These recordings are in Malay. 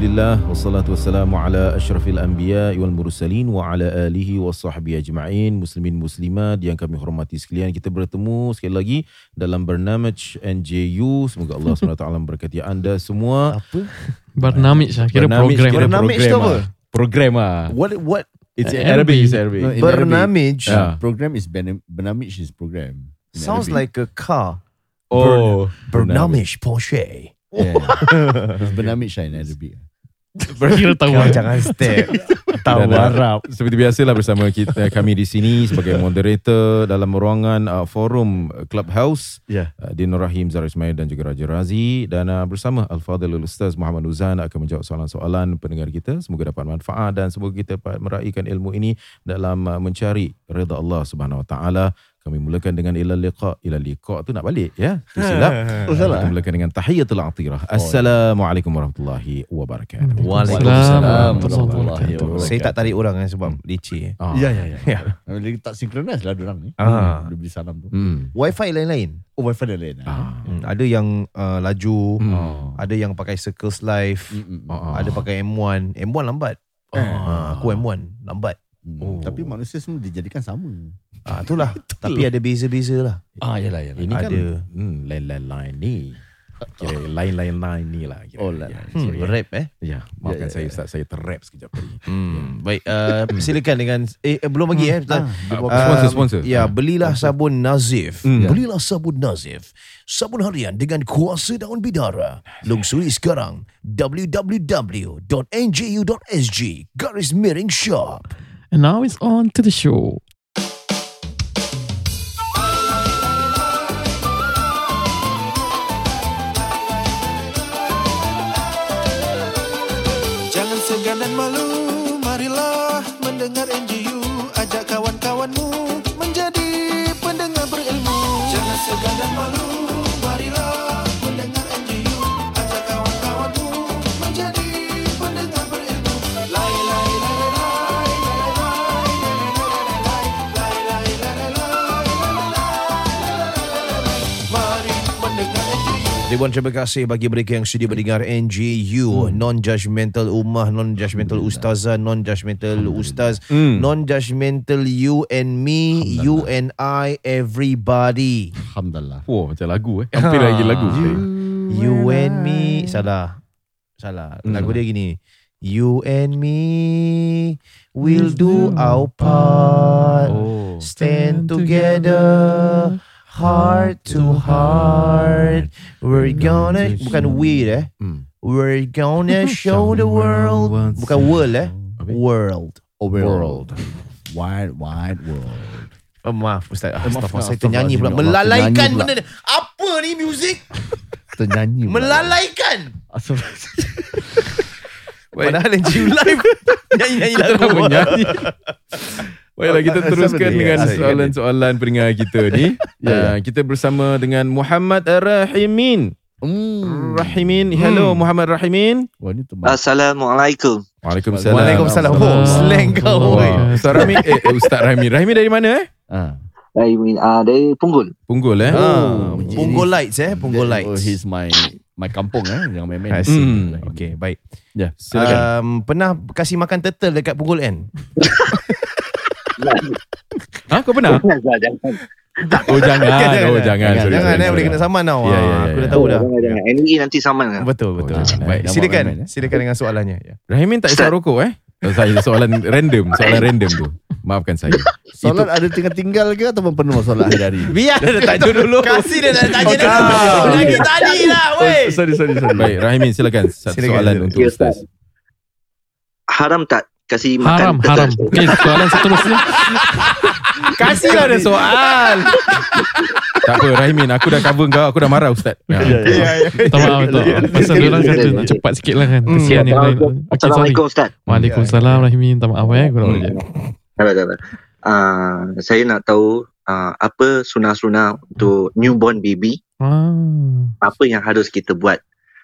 Alhamdulillah wassalatu wassalamu ala asyrafil anbiya wal mursalin wa ala alihi wa sahbihi ajma'in muslimin muslimat yang kami hormati sekalian kita bertemu sekali lagi dalam bernamaj NJU semoga Allah SWT memberkati anda semua Apa? Barnamij lah Kira Bernamij program kira Bernamij program tu apa? ah. program ah What what it's Uh, Arabic Arabic. it's Arabic No, in Bernamij Yeah. Program is ben- Bernamij is program. In sounds Arabic. like a car. oh Bernamij Porsche. yeah. It's Bernamij lah in Arabic. Kira tahu jangan step. Tahu Arab. Seperti biasalah bersama kita kami di sini sebagai moderator dalam ruangan uh, forum Clubhouse. Ya. uh, Din Nur Rahim Zara Ismail dan juga Raja Razi. Dan uh, bersama Al-Fadhil Ustaz Muhammad Uzan akan menjawab soalan-soalan pendengar kita. Semoga dapat manfaat dan semoga kita dapat meraihkan ilmu ini dalam uh, mencari redha Allah Subhanahu Wa Taala kami mulakan dengan ila liqa ila liqa tu nak balik ya tu silap Oh, salah. kita mulakan dengan tahiyatul atirah assalamualaikum warahmatullahi wabarakatuh Waalaikumsalam warahmatullahi wabarakatuh. Saya tak tarik orang kan sebab leceh. Ah. Ya, ya, ya. Ya. Tak sinkronis lah orang ni. Ah. Dia beli salam tu. hmm. Wifi lain-lain. Oh, wifi dah lain. Ah. Hmm, ada yang uh, laju, Hmm. Oh. ada yang pakai Circles Live, Mm, mm, mm. Ah. ada pakai M1. M1 lambat. Ah, aku M1 lambat. Oh. Tapi manusia semua dijadikan sama. Ah, itulah. Tapi ada beza-beza lah. Ah, yalah, yalah. Ini kan Ada. hmm, lain-lain ni. Kira lain-lain ni lah. Kira. Oh, lain. Ya, Hmm, ya. rap eh. Ya, maafkan Ya, ya, saya ya. Ustaz, saya terrap sekejap tadi. Hmm, baik. Uh, silakan dengan eh, eh belum lagi eh. Ah, Uh, sponsor, sponsor. Ya, Ah. belilah sabun Nazif. Hmm. Belilah sabun Nazif. Sabun harian dengan kuasa daun bidara. Lungsuri sekarang www.nju.sg garis miring shop. And now it's on to the show Jangan segan dan malu, marilah mendengar NGU. Ajak kawan-kawanmu Ribuan terima kasih bagi mereka yang sedia mendengar NJU Non-judgmental ummah Non-judgmental ustazah Non-judgmental ustaz Hmm. Non-judgmental you and me You and I Everybody. Alhamdulillah. Wah, macam lagu eh. Hampir lagi lagu. You and me. Salah. Salah. Hmm. Lagu dia gini. You and me We'll do our part. Oh. Stand together Heart to heart We're gonna Bukan we eh Hmm. We're gonna show the world Bukan world eh? World Oh, World. Wide, wide world. oh, Maaf Ustaz maaf, Astaghfirullah Saya ternyanyi pula. Melalaikan benda ni Apa ni muzik Ternyanyi. pula. Melalaikan Asal- Padahal you live Nyanyi-nyanyi lagu Kita menyanyi. Baiklah kita teruskan dengan soalan-soalan pendengar kita ni. Ya, ya. Ah, Kita bersama dengan Muhammad Rahimin. Hmm. Rahimin. Hello Muhammad Rahimin. Assalamualaikum. Waalaikumsalam. Waalaikumsalam Oh slang kau Oh. Ustaz Rahmi, eh, eh, Ustaz Rahmi. Rahmi dari mana eh? Ah. Dari uh, dari Punggul. Punggul eh? Ah, Oh, Punggol Lights eh Punggol Lights Oh, he's my my kampung eh. Jangan main-main. Hmm. Okay baik Ya. Silakan. um, Pernah kasih makan turtle dekat Punggol N? ha, kau pernah? jangan. Oh jangan. Oh jangan. Sorry, Jangan sorry, eh boleh kena saman tau Ya, ya, ya, Aku dah ya. tahu dah Jangan, jangan. NE nanti saman kan. Betul betul Oh, jangan, Baik silakan Jangan eh. Silakan dengan soalannya ya. Rahimin tak isap rokok eh? Oh, saya soalan random, soalan random tu. Maafkan saya. Solat ada tinggal-tinggal ke ataupun penuh solat hari-hari? Biar dia tanya dulu Kasih dia nak tanya Oh, dulu ah. Lagi tadi lah weh Oh, sorry, sorry, sorry. Baik, Rahimin silakan satu Silakan, soalan untuk Ustaz. Haram tak kasih Haram makan Haram turtle? Okay soalan seterusnya Kasihlah ada soal. tak apa Rahimin, aku dah cover kau, aku dah marah ustaz. Ya. Minta maaf minta maaf. Pasal dia orang kata nak cepat sikit lah kan Kesian yang lain Okay sorry Assalamualaikum Ustaz. Waalaikumsalam Rahimi Minta maaf eh Kurang Hmm. Tak tak tak. Uh, saya nak tahu uh, apa sunah-sunah untuk newborn baby. ah. Apa yang harus kita buat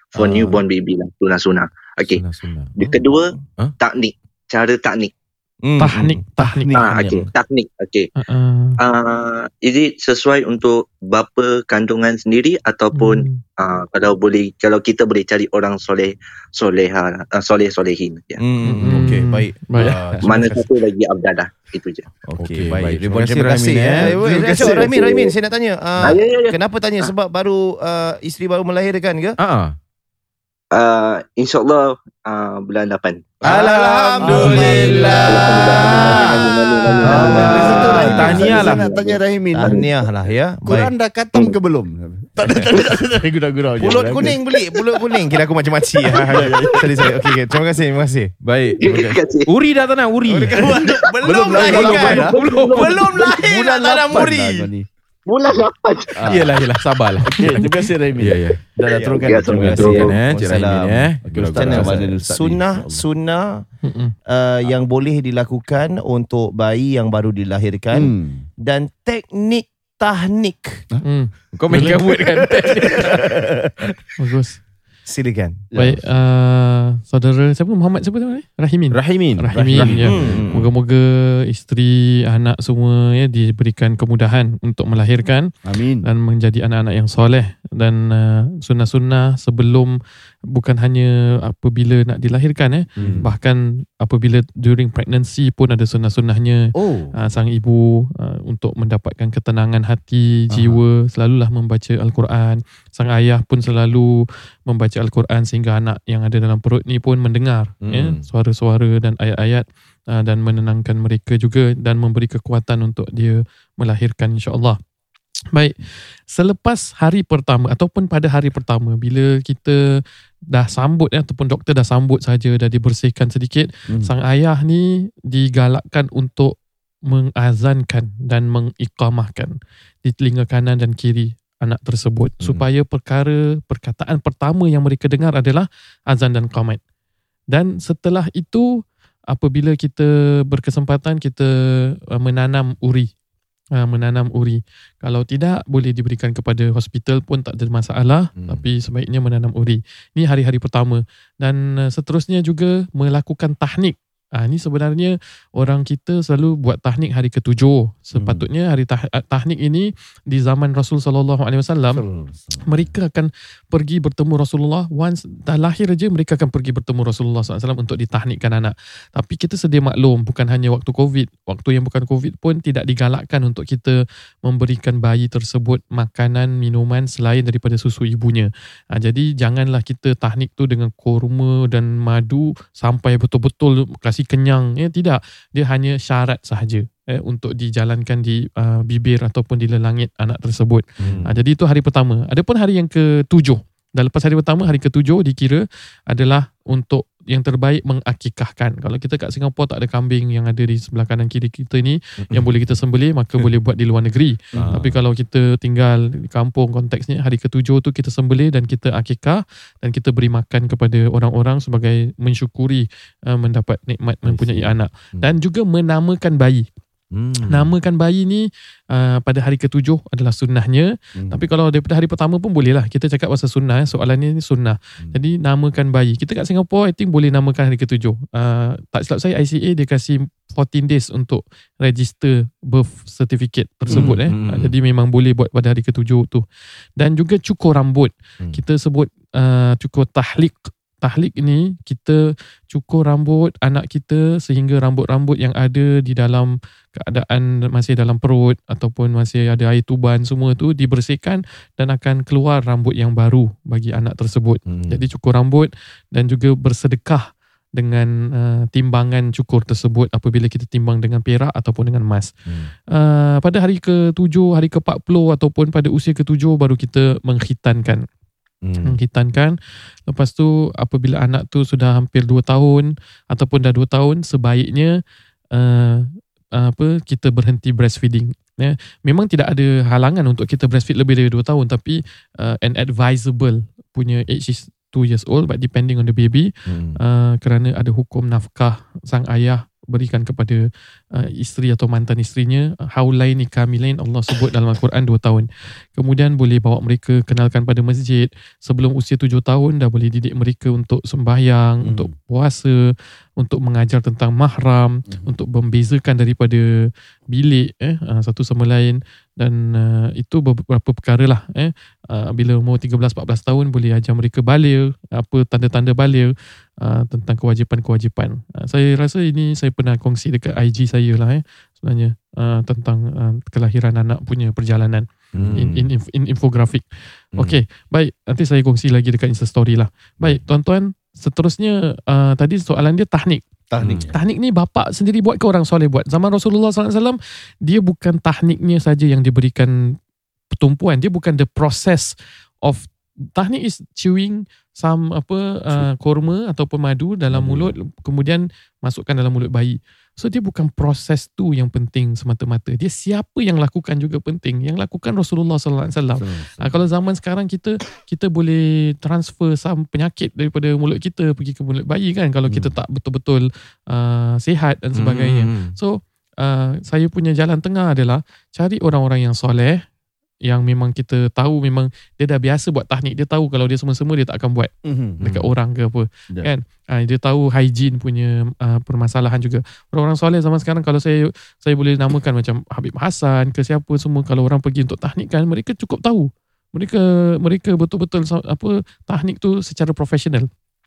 for Ah. newborn baby lah. Sunah-sunah. Okay. Sunnah-sunnah. Yang kedua, Huh? taknik. Cara taknik. Hmm. Tahnik Tahnik Ah, okay. Taknik. Okay. Ah, ah. Uh, is it sesuai untuk bapa kandungan sendiri ataupun Hmm. uh, kalau boleh kalau kita boleh cari orang soleh soleha uh, soleh solehin ya. Hmm. Okey, baik. Baik. Ah, terima Mana kasih. satu lagi abdalah itu je. Okey, Okey, baik. baik. Terima terima kasih, kasih. Ramin, eh. Terima kasih. Ramin, Ramin, saya nak tanya. ah, Ah, ya, ya, ya. Kenapa tanya? Sebab baru ah, isteri baru melahirkan ke? Ah, ah. Uh, InsyaAllah uh, bulan 8. Alhamdulillah. Ah, tahniah lah. Saya nak tanya Rahimin. Tahniah lah ya. Baik. Quran dah khatam ke belum? Tak ada, tak ada, tak ada. Gurau-gurau je. Pulut kuning beli, pulut kuning. Kira aku macam makcik. Sorry, sorry. Okey, okey. Terima kasih, terima kasih. Baik. Terima kasih. Uri dah tak nak Uri. Belum lahir, lahirkan. belum, Belum belum lahir. Bulan 8 muri. dah kau ni. Bulan 8. Ah. Yelah, yelah. Sabarlah. Okey, terima kasih Rahimin. Ya, ya. Dah dah turunkan. Ya, Terima kasih. Turunkan eh, Cik. Rahimin eh. Okey, Ustaz Ustaz ni? Sunnah, sunnah uh, yang boleh dilakukan untuk bayi yang baru dilahirkan Hmm. dan teknik tahnik. Hmm. Kau main kabut kan? Bagus Silakan. Baik uh, Saudara Siapa Muhammad siapa nama ni Rahimin Rahimin. Rahimin ya. Hmm. Moga-moga isteri, anak semua ya diberikan kemudahan untuk melahirkan Amin. dan menjadi anak-anak yang soleh dan uh, sunnah-sunnah sebelum bukan hanya apabila nak dilahirkan eh Hmm. bahkan apabila during pregnancy pun ada sunnah-sunnahnya Oh. uh, sang ibu uh, untuk mendapatkan ketenangan hati, jiwa selalulah membaca al-Quran. Sang ayah pun selalu membaca al-Quran sehingga anak yang ada dalam perut ni pun mendengar Hmm. ya suara-suara dan ayat-ayat uh, dan menenangkan mereka juga dan memberi kekuatan untuk dia melahirkan insya-Allah. Baik, selepas hari pertama ataupun pada hari pertama bila kita dah sambut ya, ataupun doktor dah sambut saja dah dibersihkan sedikit, Hmm. sang ayah ni digalakkan untuk mengazankan dan mengiqamahkan di telinga kanan dan kiri anak tersebut Hmm. supaya perkara perkataan pertama yang mereka dengar adalah azan dan qamat. Dan setelah itu apabila kita berkesempatan kita uh, menanam uri uh, menanam uri. Kalau tidak boleh diberikan kepada hospital pun tak ada masalah Hmm. tapi sebaiknya menanam uri. Ini hari-hari pertama dan uh, seterusnya juga melakukan tahnik. Ah ini sebenarnya orang kita selalu buat tahnik hari ketujuh. Sepatutnya hari tah- tahnik ini di zaman Rasul sallallahu alaihi wasallam mereka akan pergi bertemu Rasulullah. Once dah lahir aja mereka akan pergi bertemu Rasulullah SAW untuk ditahnikkan anak. Tapi kita sedia maklum bukan hanya waktu COVID. Waktu yang bukan COVID pun tidak digalakkan untuk kita memberikan bayi tersebut makanan minuman selain daripada susu ibunya. Ha, jadi janganlah kita tahnik tu dengan kurma dan madu sampai betul-betul kasih kenyang ya tidak dia hanya syarat sahaja eh, untuk dijalankan di uh, bibir ataupun di lelangit anak tersebut Hmm. Ha, jadi itu hari pertama. Adapun hari yang ketujuh. Dan lepas hari pertama, hari ketujuh dikira adalah untuk yang terbaik mengakikahkan. Kalau kita kat Singapura tak ada kambing yang ada di sebelah kanan kiri kita ni yang boleh kita sembelih, maka boleh buat di luar negeri. Ah. Tapi kalau kita tinggal di kampung konteksnya, hari ketujuh tu kita sembelih dan kita akikah dan kita beri makan kepada orang-orang sebagai mensyukuri uh, mendapat nikmat mempunyai anak. Hmm. Dan juga menamakan bayi. Hmm. Namakan bayi ni uh, pada hari ketujuh adalah sunnahnya. Hmm. Tapi kalau daripada hari pertama pun boleh lah. Kita cakap pasal sunnah. eh. Soalan ni sunnah. Hmm. Jadi namakan bayi. Kita kat Singapura I think boleh namakan hari ketujuh. Uh, tak silap saya ICA dia kasih 14 days untuk register birth certificate tersebut. Hmm, eh. hmm. Uh, Jadi memang boleh buat pada hari ketujuh tu. Dan juga cukur rambut. Hmm. Kita sebut uh, cukur tahlik. Tahlik ni kita cukur rambut anak kita sehingga rambut-rambut yang ada di dalam keadaan masih dalam perut ataupun masih ada air tuban semua tu dibersihkan dan akan keluar rambut yang baru bagi anak tersebut. Hmm. Jadi cukur rambut dan juga bersedekah dengan uh, timbangan cukur tersebut apabila kita timbang dengan perak ataupun dengan emas. Hmm. Uh, pada hari ke-7, hari ke-40 ataupun pada usia ke-7 baru kita mengkhitankan Hmm. menghitankan. Lepas tu apabila anak tu sudah hampir 2 tahun ataupun dah 2 tahun sebaiknya uh, apa kita berhenti breastfeeding. Ya, memang tidak ada halangan untuk kita breastfeed lebih dari 2 tahun tapi uh, an advisable punya age is 2 years old but depending on the baby Hmm. uh, kerana ada hukum nafkah sang ayah berikan kepada uh, isteri atau mantan isterinya haulaini kamilain Allah sebut dalam Al-Quran 2 tahun. Kemudian boleh bawa mereka kenalkan pada masjid sebelum usia 7 tahun dah boleh didik mereka untuk sembahyang, Hmm. untuk puasa, untuk mengajar tentang mahram, Hmm. untuk membezakan daripada bilik eh uh, satu sama lain dan uh, itu beberapa perkara lah eh uh, bila umur 13 14 tahun boleh ajar mereka baligh apa tanda-tanda baligh uh, tentang kewajipan-kewajipan. Uh, saya rasa ini saya pernah kongsi dekat IG saya lah eh sebenarnya uh, tentang uh, kelahiran anak punya perjalanan Hmm. in, in, in infografik. Hmm. Okey, baik nanti saya kongsi lagi dekat Insta story lah. Baik tuan-tuan, seterusnya uh, tadi soalan dia tahnik. Tahnik. Tahnik ni bapak sendiri buat ke orang soleh buat? Zaman Rasulullah SAW, dia bukan tahniknya saja yang diberikan pertumpuan. Dia bukan the process of tahnik is chewing some apa uh, korma ataupun madu dalam Hmm. mulut kemudian masukkan dalam mulut bayi. So dia bukan proses tu yang penting semata-mata. Dia siapa yang lakukan juga penting. Yang lakukan Rasulullah SAW. Ha, kalau zaman sekarang kita kita boleh transfer some penyakit daripada mulut kita pergi ke mulut bayi kan kalau kita tak betul-betul uh, sihat dan sebagainya. Hmm. So uh, saya punya jalan tengah adalah cari orang-orang yang soleh yang memang kita tahu memang dia dah biasa buat tahnik. Dia tahu kalau dia semua-semua dia tak akan buat Mhm. dekat orang ke apa. Ya. Kan? Uh, dia tahu hygiene punya uh, permasalahan juga. Orang-orang soleh zaman sekarang kalau saya saya boleh namakan macam Habib Hassan ke siapa semua kalau orang pergi untuk tahnik kan mereka cukup tahu. Mereka mereka betul-betul apa tahnik tu secara profesional.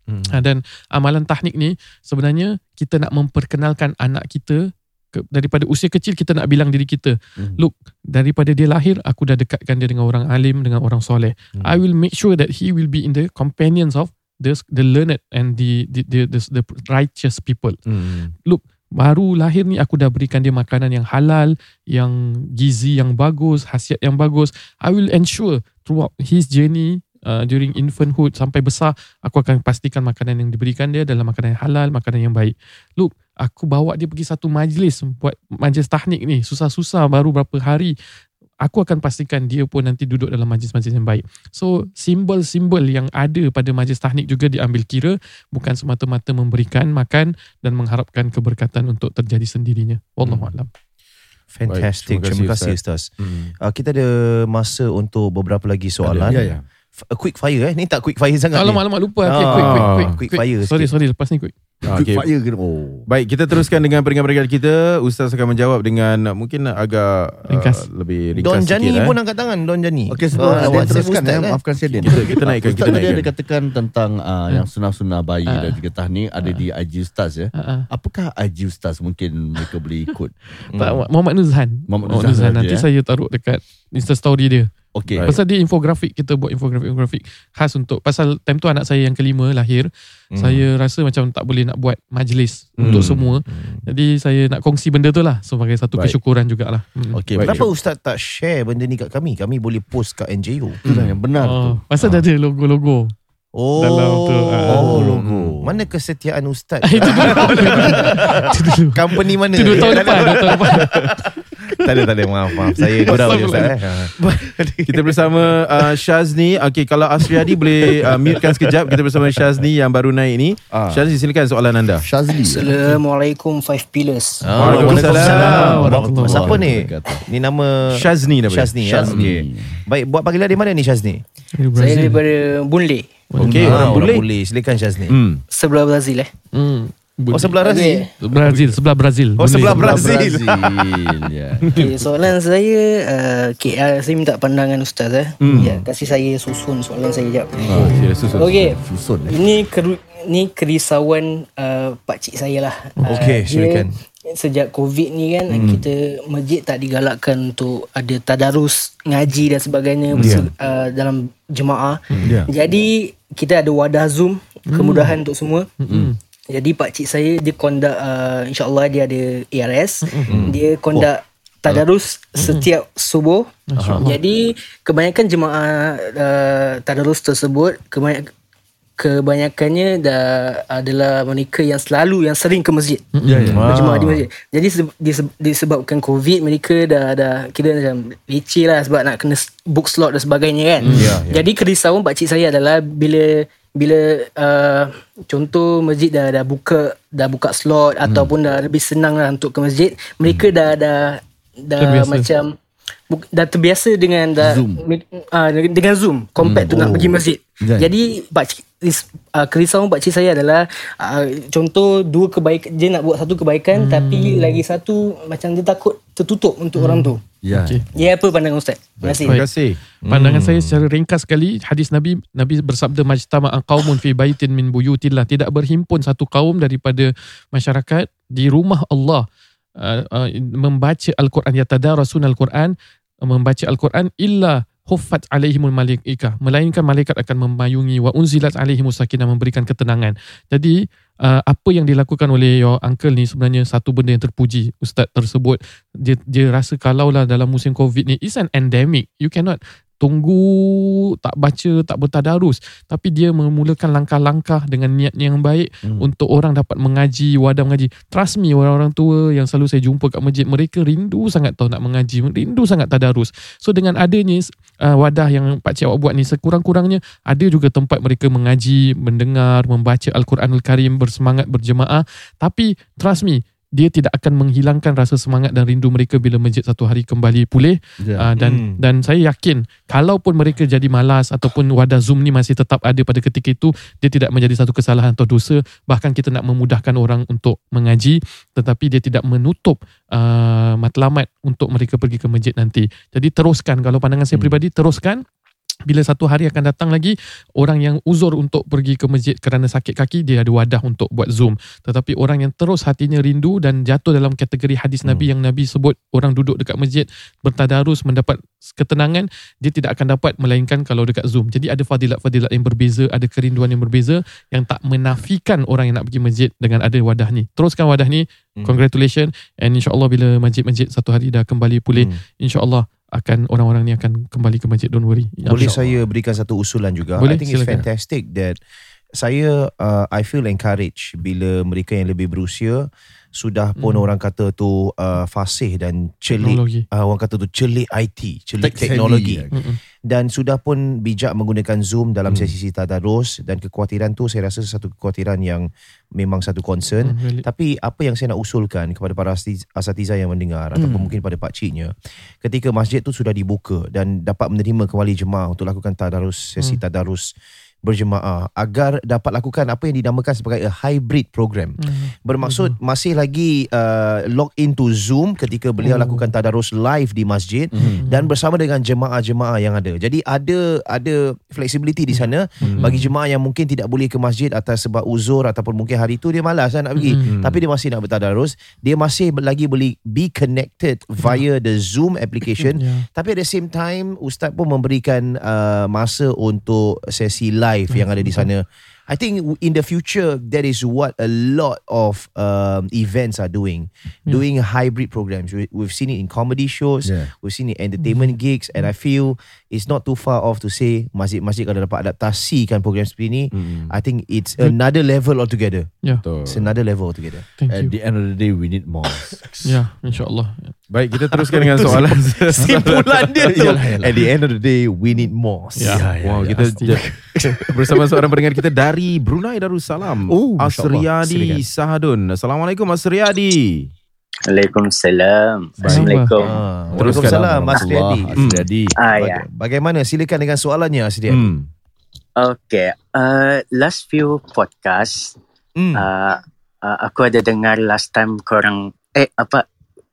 Hmm. Ha, dan amalan tahnik ni sebenarnya kita nak memperkenalkan anak kita ke, daripada usia kecil kita nak bilang diri kita Mhm. look daripada dia lahir aku dah dekatkan dia dengan orang alim dengan orang soleh Hmm. I will make sure that he will be in the companions of the the learned and the the the, the, the righteous people Hmm. baru lahir ni aku dah berikan dia makanan yang halal, yang gizi yang bagus, khasiat yang bagus. I will ensure throughout his journey uh, during infanthood sampai besar, aku akan pastikan makanan yang diberikan dia adalah makanan yang halal, makanan yang baik. Look, aku bawa dia pergi satu majlis buat majlis tahnik ni, susah-susah baru berapa hari. Aku akan pastikan dia pun nanti duduk dalam majlis-majlis yang baik. So, simbol-simbol yang ada pada majlis tahnik juga diambil kira bukan semata-mata memberikan makan dan mengharapkan keberkatan untuk terjadi sendirinya. Wallahu Hmm. Fantastic. Baik, Terima kasih Ustaz. Hmm. Uh, kita ada masa untuk beberapa lagi soalan. Ya, ya. F- a quick fire eh. Ni tak quick fire sangat Alamak, ni. alamak lupa. Okay, Ah, quick, quick, quick, quick fire Sorry, sikit. sorry. Lepas ni quick. Ah, okay. fire ke? Oh. Baik, kita teruskan dengan peringkat-peringkat kita. Ustaz akan menjawab dengan uh, mungkin agak Ringkas. Uh, lebih ringkas Don Jani sikit. pun eh. angkat tangan. Don Jani. Okey sebelum Ah, uh, awak teruskan Ustaz, ya, kan? maafkan saya Din. Kita- kita naikkan, Ustaz kita tadi naikkan. ada katakan tentang uh, yang sunah-sunah bayi Ah. dan juga tahnik ada di IG Ustaz ya. Uh, uh. Apakah IG Ustaz mungkin mereka boleh ikut? Tak, Muhammad Nuzhan. Muhammad Nuzhan Nanti saja, saya taruh dekat Insta story dia. Okey. Pasal dia infografik kita buat infografik-infografik khas untuk pasal time tu anak saya yang kelima lahir. Hmm. Saya rasa macam tak boleh nak buat majlis Hmm. untuk semua. Hmm. Jadi saya nak kongsi benda tu lah sebagai satu Baik. kesyukuran jugalah. Hmm. Okey. Baik. Kenapa Ustaz tak share benda ni kat kami? Kami boleh post kat NJU. Itulah yang benar tu. Oh, pasal dah ada logo-logo. Oh, Dalam tu, ah. oh, logo. Mana kesetiaan Ustaz? itu dulu. itu. Company mana? Itu dua tahun lepas. Dua tahun lepas. tak ada, tak ada. Maaf, maaf. Saya gurau je Ustaz. Eh. Kita bersama uh, Syazni. Okey, kalau Asriadi boleh uh, mutekan sekejap. Kita bersama Syazni yang baru naik ni. Ah. Syazni silakan soalan anda. Shazli. Assalamualaikum Five Pillars. Ah, Waalaikumsalam. Waalaikumsalam. Siapa ni? Ni nama Syazni nama dia. Syazni. ya? Syazni. Okey. Baik, buat panggilan dari mana ni Syazni? Saya daripada Bunle, Okey, Ah, orang boleh. Silakan Syazni. Hmm. sebelah Brazil eh. Hmm. Oh, sebelah Razi. Brazil, sebelah Brazil. Oh, sebelah Brazil. ya. Okay, soalan saya, uh, okay, uh, saya minta pandangan Ustaz eh. Hmm. Ya, kasih saya susun soalan saya jap. Ah, sila susun. Okey, Susun eh. ini keru, ni kerisauan uh, pakcik saya lah. Uh, Okey, dia silakan. Sejak COVID ni kan hmm. kita masjid tak digalakkan untuk ada tadarus ngaji dan sebagainya yeah. uh, dalam jemaah. Ya. Jadi kita ada wadah Zoom kemudahan untuk semua. Hmm. Jadi pak cik saya dia conduct uh, insyaallah dia ada ARS. Dia conduct tadarus setiap subuh. Jadi kebanyakan jemaah uh, tadarus tersebut kebanyakan kebanyakannya dah adalah mereka yang selalu yang sering ke masjid. Ya, ya. Berjemaah di masjid. Jadi se- dise- disebabkan COVID mereka dah dah kira macam leceh lah sebab nak kena book slot dan sebagainya kan. Ya, ya. Jadi kerisauan pak cik saya adalah bila bila uh, contoh masjid dah dah buka dah buka slot hmm. ataupun dah lebih senang lah untuk ke masjid, mereka dah dah dah Terbiasa. macam dah terbiasa dengan dah Zoom. uh, dengan Zoom compared hmm. tu nak Oh. pergi masjid. Kan. Jadi pak cik, uh, kerisauan pak cik saya adalah uh, contoh dua kebaikan dia nak buat satu kebaikan hmm. tapi lagi satu macam dia takut tertutup untuk hmm. orang tu. Ya. Okey. Ya apa pandangan ustaz? Terima kasih. Terima kasih. Pandangan saya secara ringkas sekali hadis Nabi Nabi bersabda majtama'a qaumun fi baitin min buyutillah tidak berhimpun satu kaum daripada masyarakat di rumah Allah uh, uh, membaca al-Quran yatadarasun al-Quran uh, membaca al-Quran illa huffat alaihimul malaikah melainkan malaikat akan memayungi wa unzilat alaihimus sakinah memberikan ketenangan. Jadi uh, apa yang dilakukan oleh your uncle ni sebenarnya satu benda yang terpuji ustaz tersebut. Dia dia rasa kalaulah dalam musim covid ni is an endemic. You cannot tunggu tak baca tak bertadarus. Tapi dia memulakan langkah-langkah dengan niat yang baik hmm. untuk orang dapat mengaji wadah mengaji. Trust me orang-orang tua yang selalu saya jumpa kat masjid mereka rindu sangat tahu nak mengaji rindu sangat tadarus. So dengan adanya uh, wadah yang pak cik awak buat ni sekurang-kurangnya ada juga tempat mereka mengaji mendengar membaca al-Quranul Karim bersemangat berjemaah. Tapi trust me dia tidak akan menghilangkan rasa semangat dan rindu mereka bila masjid satu hari kembali pulih Ya. uh, dan Hmm. dan saya yakin kalaupun mereka jadi malas ataupun wadah Zoom ni masih tetap ada pada ketika itu dia tidak menjadi satu kesalahan atau dosa bahkan kita nak memudahkan orang untuk mengaji tetapi dia tidak menutup uh, matlamat untuk mereka pergi ke masjid nanti jadi teruskan kalau pandangan saya Hmm. peribadi teruskan bila satu hari akan datang lagi orang yang uzur untuk pergi ke masjid kerana sakit kaki dia ada wadah untuk buat zoom. Tetapi orang yang terus hatinya rindu dan jatuh dalam kategori hadis Nabi yang Nabi sebut orang duduk dekat masjid bertadarus mendapat ketenangan dia tidak akan dapat melainkan kalau dekat zoom. Jadi ada fadilat-fadilat yang berbeza ada kerinduan yang berbeza yang tak menafikan orang yang nak pergi masjid dengan ada wadah ni. Teruskan wadah ni. Hmm. congratulations. And insyaallah bila masjid-masjid satu hari dah kembali pulih Hmm. insyaallah akan orang-orang ni akan kembali ke masjid don't worry Boleh InsyaAllah. saya berikan satu usulan juga? Boleh, I think it's silakan. fantastic that saya uh, I feel encouraged bila mereka yang lebih berusia sudah pun Hmm. orang kata tu uh, fasih dan celik teknologi uh, orang kata tu celik IT, celik savvy, teknologi ya. Dan sudah pun bijak menggunakan Zoom dalam Hmm. sesi tadarus dan kekhawatiran tu saya rasa satu kekhawatiran yang memang satu concern. Mm, valid. Tapi apa yang saya nak usulkan kepada para asatiz- asatiza yang mendengar ataupun Hmm. mungkin pada pak ciknya ketika masjid tu sudah dibuka dan dapat menerima kembali jemaah untuk lakukan tadarus sesi Hmm. tadarus berjemaah agar dapat lakukan apa yang dinamakan sebagai a hybrid program. Mm. Bermaksud masih lagi uh, log into Zoom ketika beliau Oh. lakukan tadarus live di masjid Mhm. dan bersama dengan jemaah-jemaah yang ada. Jadi ada ada flexibility di sana Hmm. bagi jemaah yang mungkin tidak boleh ke masjid atas sebab uzur ataupun mungkin hari tu dia malas kan nak pergi Hmm. tapi dia masih nak bertadarus, dia masih lagi boleh be connected via the Zoom application Yeah. tapi at the same time ustaz pun memberikan uh, masa untuk sesi live yang ada di sana. I think in the future that is what a lot of um, events are doing, Yeah. doing hybrid programs. We, we've seen it in comedy shows, Yeah. we've seen it in entertainment gigs, and I feel it's not too far off to say masjid-masjid kalau dapat adaptasikan program seperti ini, Hmm. I think it's another level altogether. Yeah. Betul. It's another level altogether. Thank At you. the end of the day, we need more. Ya, insyaAllah. Baik, kita teruskan dengan soalan. Simpulan dia tu. Yalah, yalah. At the end of the day, we need more. Ya. Ya, Wow, ya, kita j- bersama seorang pendengar kita dari Brunei Darussalam. Oh. Asriyadi. Sahadun. Assalamualaikum Asriyadi. Waalaikumsalam. Baik. Assalamualaikum. Ah, Teruskan. Waalaikumsalam Mas Riyadi. Mas Riyadi. Ah ya. Baga- Bagaimana silakan dengan soalannya Asriyadi. Hmm. Okay. Uh, last few podcast, Hmm. uh, uh, aku ada dengar last time korang eh apa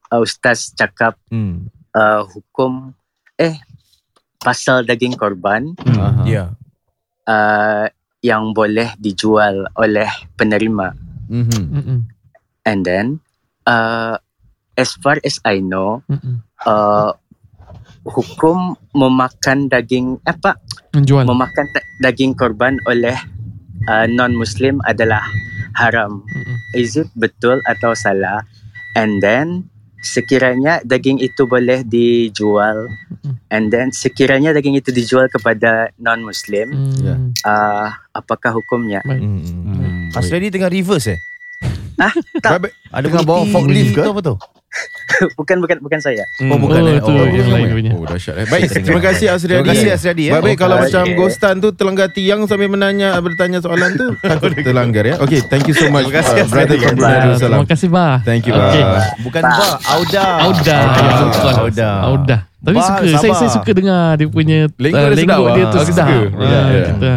uh, ustaz cakap Hmm. uh, hukum eh pasal daging korban Aha. Ya. uh, yang boleh dijual oleh penerima. Mhm. Mm-mm. And then uh, as far as I know, Mm-mm. uh, hukum memakan daging apa Menjual. memakan ta- daging korban oleh uh, non-Muslim adalah haram. Mm-mm. Is it betul atau salah? And then sekiranya daging itu boleh dijual Mm. and then sekiranya daging itu dijual kepada non-Muslim, Mm. Ya. uh, apakah hukumnya? Baik. Hmm. Hmm. Asradi tengah reverse eh? tak. Baik, Ada Tengah bawa forklift ke? Itu apa tu? bukan bukan bukan saya. Oh, bukan, oh, eh? tu Oh, yang oh, lain oh. punya. Oh dahsyat eh. Baik, terima kasih Asriadi. Terima kasih Asriadi eh. Baik, baik kalau Okay. macam Ghostan tu terlanggar tiang sambil menanya bertanya soalan tu takut terlanggar ya. Okay, thank you so much. Terima kasih, uh, brother from Asriadi. Brunei Darussalam. Terima kasih bah. Thank you. Okay. Bah. Bukan ba, Auda. Auda. Auda. Auda. Tapi Bah, suka saya sabar. saya suka dengar dia punya Lenggok uh, dia sedap, lenggok dia tu Aku sedap. suka. Ya, ya. kita.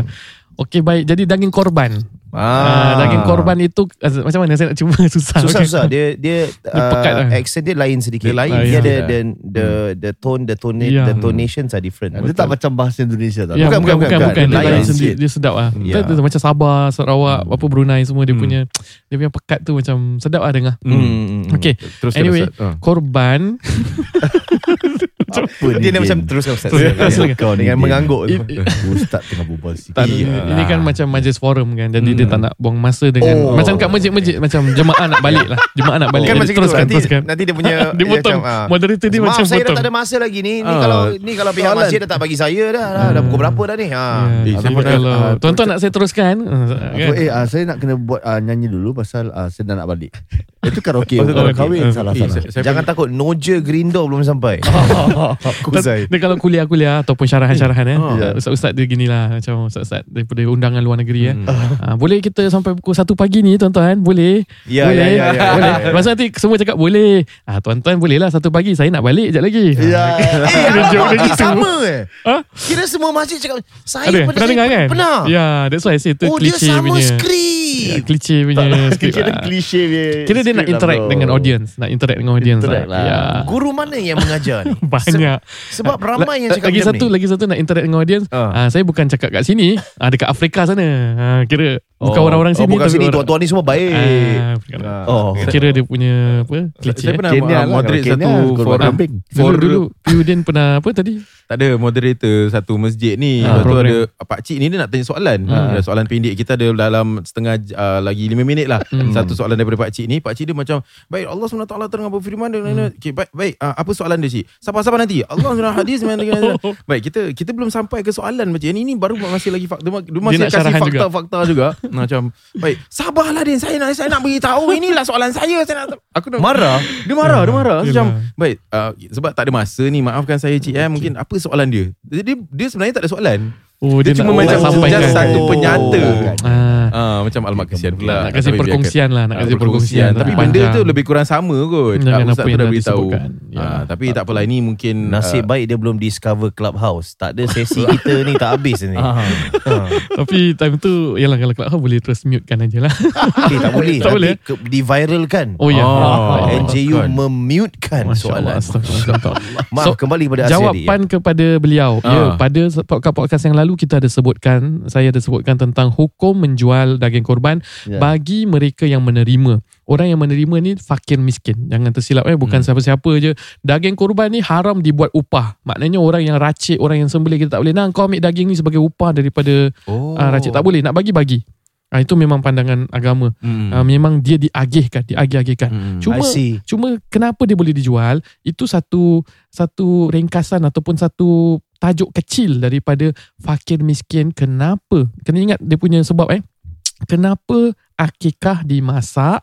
Okey baik. Jadi daging korban. Ah, Ah. daging korban itu uh, macam mana saya nak cuba susah. Susah Okey. susah dia dia, Dia pekat lah. uh, accent dia lain sedikit. Dia lain, Dia ya. ada the the the tone the tone Ya. the tonations are different. Dia tak macam bahasa Indonesia tau. Ya, Bukan, bukan, bukan, bukan, bukan. bukan. Dia Lain sendiri. Dia sedap lah. Ya. Dia, dia macam Sabah, Sarawak, apa Brunei semua dia punya dia punya pekat tu macam sedap lah dengar. Hmm. Okay. Terus Anyway, Uh. korban Apa Dia Ken? macam teruskan Ustaz. Teruskan, silakan. Kau ni, Dengan mengangguk. Ustaz tengah berbual sikit. tak, ini kan macam majlis forum kan. Jadi dia tak nak buang masa dengan Oh. macam kat masjid-masjid macam jemaah nak balik lah. Jemaah nak balik. Kan macam teruskan, nanti, teruskan. nanti dia punya Dia potong. ah. Moderator dia Maaf macam saya dah tak ada masa lagi ni. Ni Ah. kalau ni kalau pihak masjid dah tak bagi saya dah. dah, Dah pukul berapa dah ni? Ha. Eh, saya kalau ah, tuan-tuan nak saya teruskan uh, kan? eh, ah, saya nak kena buat ah, nyanyi dulu pasal ah, saya dah nak balik. Itu karaoke. Karaoke. kahwin Eh, salah-salah. saya- saya Jangan takut Noja Green Door belum sampai. Dia kalau kuliah-kuliah ataupun syarahan-syarahan eh. Ah. Ya. Ustaz-ustaz dia ginilah macam ustaz-ustaz daripada undangan luar negeri eh. Hmm. Ah, boleh kita sampai pukul 1 pagi ni tuan-tuan? Boleh? Ya, boleh. ya, ya, ya, boleh. ya, ya. Masa nanti semua cakap boleh. Ah tuan-tuan boleh lah 1 pagi saya nak balik sekejap lagi. Ya. Eh, Dia joke dia alamak, sama eh. Ha? Kira semua masjid cakap saya Ada? pernah dengar kan? Pernah. Ya, that's why I say tu Oh dia klise sama punya. Ya, skrip. klise punya skrip. Kira lah. klise dia. Kira dia nak interact dengan audience, nak interact dengan audience. Interact lah. Ya. Guru mana yang mengajar ni? Banyak. Sebab ramai yang cakap lagi satu lagi satu nak interact dengan audience. Ah. Ah. saya bukan cakap kat sini, ah dekat Afrika sana. Ah kira bukan Oh. orang-orang Oh, sini bukan tapi sini orang- tuan-tuan ni semua baik. Ah, bukan. Oh. Kira dia punya apa? Klise. saya eh. pernah Kenya uh, lah, moderate kalau satu Kenya, forum. For, dulu Piudin pernah apa tadi? tak ada moderator satu masjid ni. Ah, Lepas tu ada pak cik ni dia nak tanya soalan. Ah. Ada soalan pendek kita ada dalam setengah uh, lagi 5 minit lah. Hmm. Satu soalan daripada pak cik ni. Pak cik dia macam baik Allah SWT tengah berfirman dan Hmm. okay, baik baik uh, apa soalan dia cik? Sabar-sabar nanti. Allah SWT hadis mana Baik kita kita belum sampai ke soalan macam ni ni baru masih lagi fakta dia masih nak kasih syarahan juga. fakta-fakta juga. Macam baik sabarlah Din saya nak saya nak beritahu inilah soalan saya saya nak aku nak Marah. dia marah, dia marah. Macam, baik, uh, sebab tak ada masa ni, maafkan saya cik eh, mungkin apa soalan dia? Dia, dia sebenarnya tak ada soalan. Oh Dia dia, cuma macam nak sampaikan. just satu penyata. Ah, Ah, macam alamak kesian pula. nak kasih biarkan. perkongsian lah, nak Ah, kasih perkongsian. Tapi Ah, benda tu lebih kurang sama kot. Dengan Ustaz apa tu yang dah beritahu. Ya. Ah, tapi tak apalah ini mungkin Nasib ah, baik dia belum discover Clubhouse. Tak ada sesi kita ni tak habis ni. Ah. Tapi time tu Yalah kalau clubhouse boleh terus mute kan aja lah Eh, tak boleh. Tak boleh. Nanti ke- diviralkan. Oh ya Oh. NJU kan. memutekan soalan. Maaf kembali kepada Asyadi. Jawapan kepada beliau. Ya pada podcast-podcast yang lalu Kita ada sebutkan Saya ada sebutkan tentang Hukum menjual daging korban Ya. Bagi mereka yang menerima Orang yang menerima ni Fakir miskin Jangan tersilap eh Bukan Hmm. siapa-siapa je Daging korban ni haram dibuat upah Maknanya orang yang racik Orang yang sembelih Kita tak boleh Nah kau ambil daging ni sebagai upah Daripada Oh. ah, racik Tak boleh Nak bagi-bagi ah, Itu memang pandangan agama Hmm. ah, Memang dia diagihkan Diagih-agihkan Hmm. Cuma. Cuma kenapa dia boleh dijual itu satu satu ringkasan ataupun satu tajuk kecil daripada fakir miskin kenapa kena ingat dia punya sebab eh kenapa akikah dimasak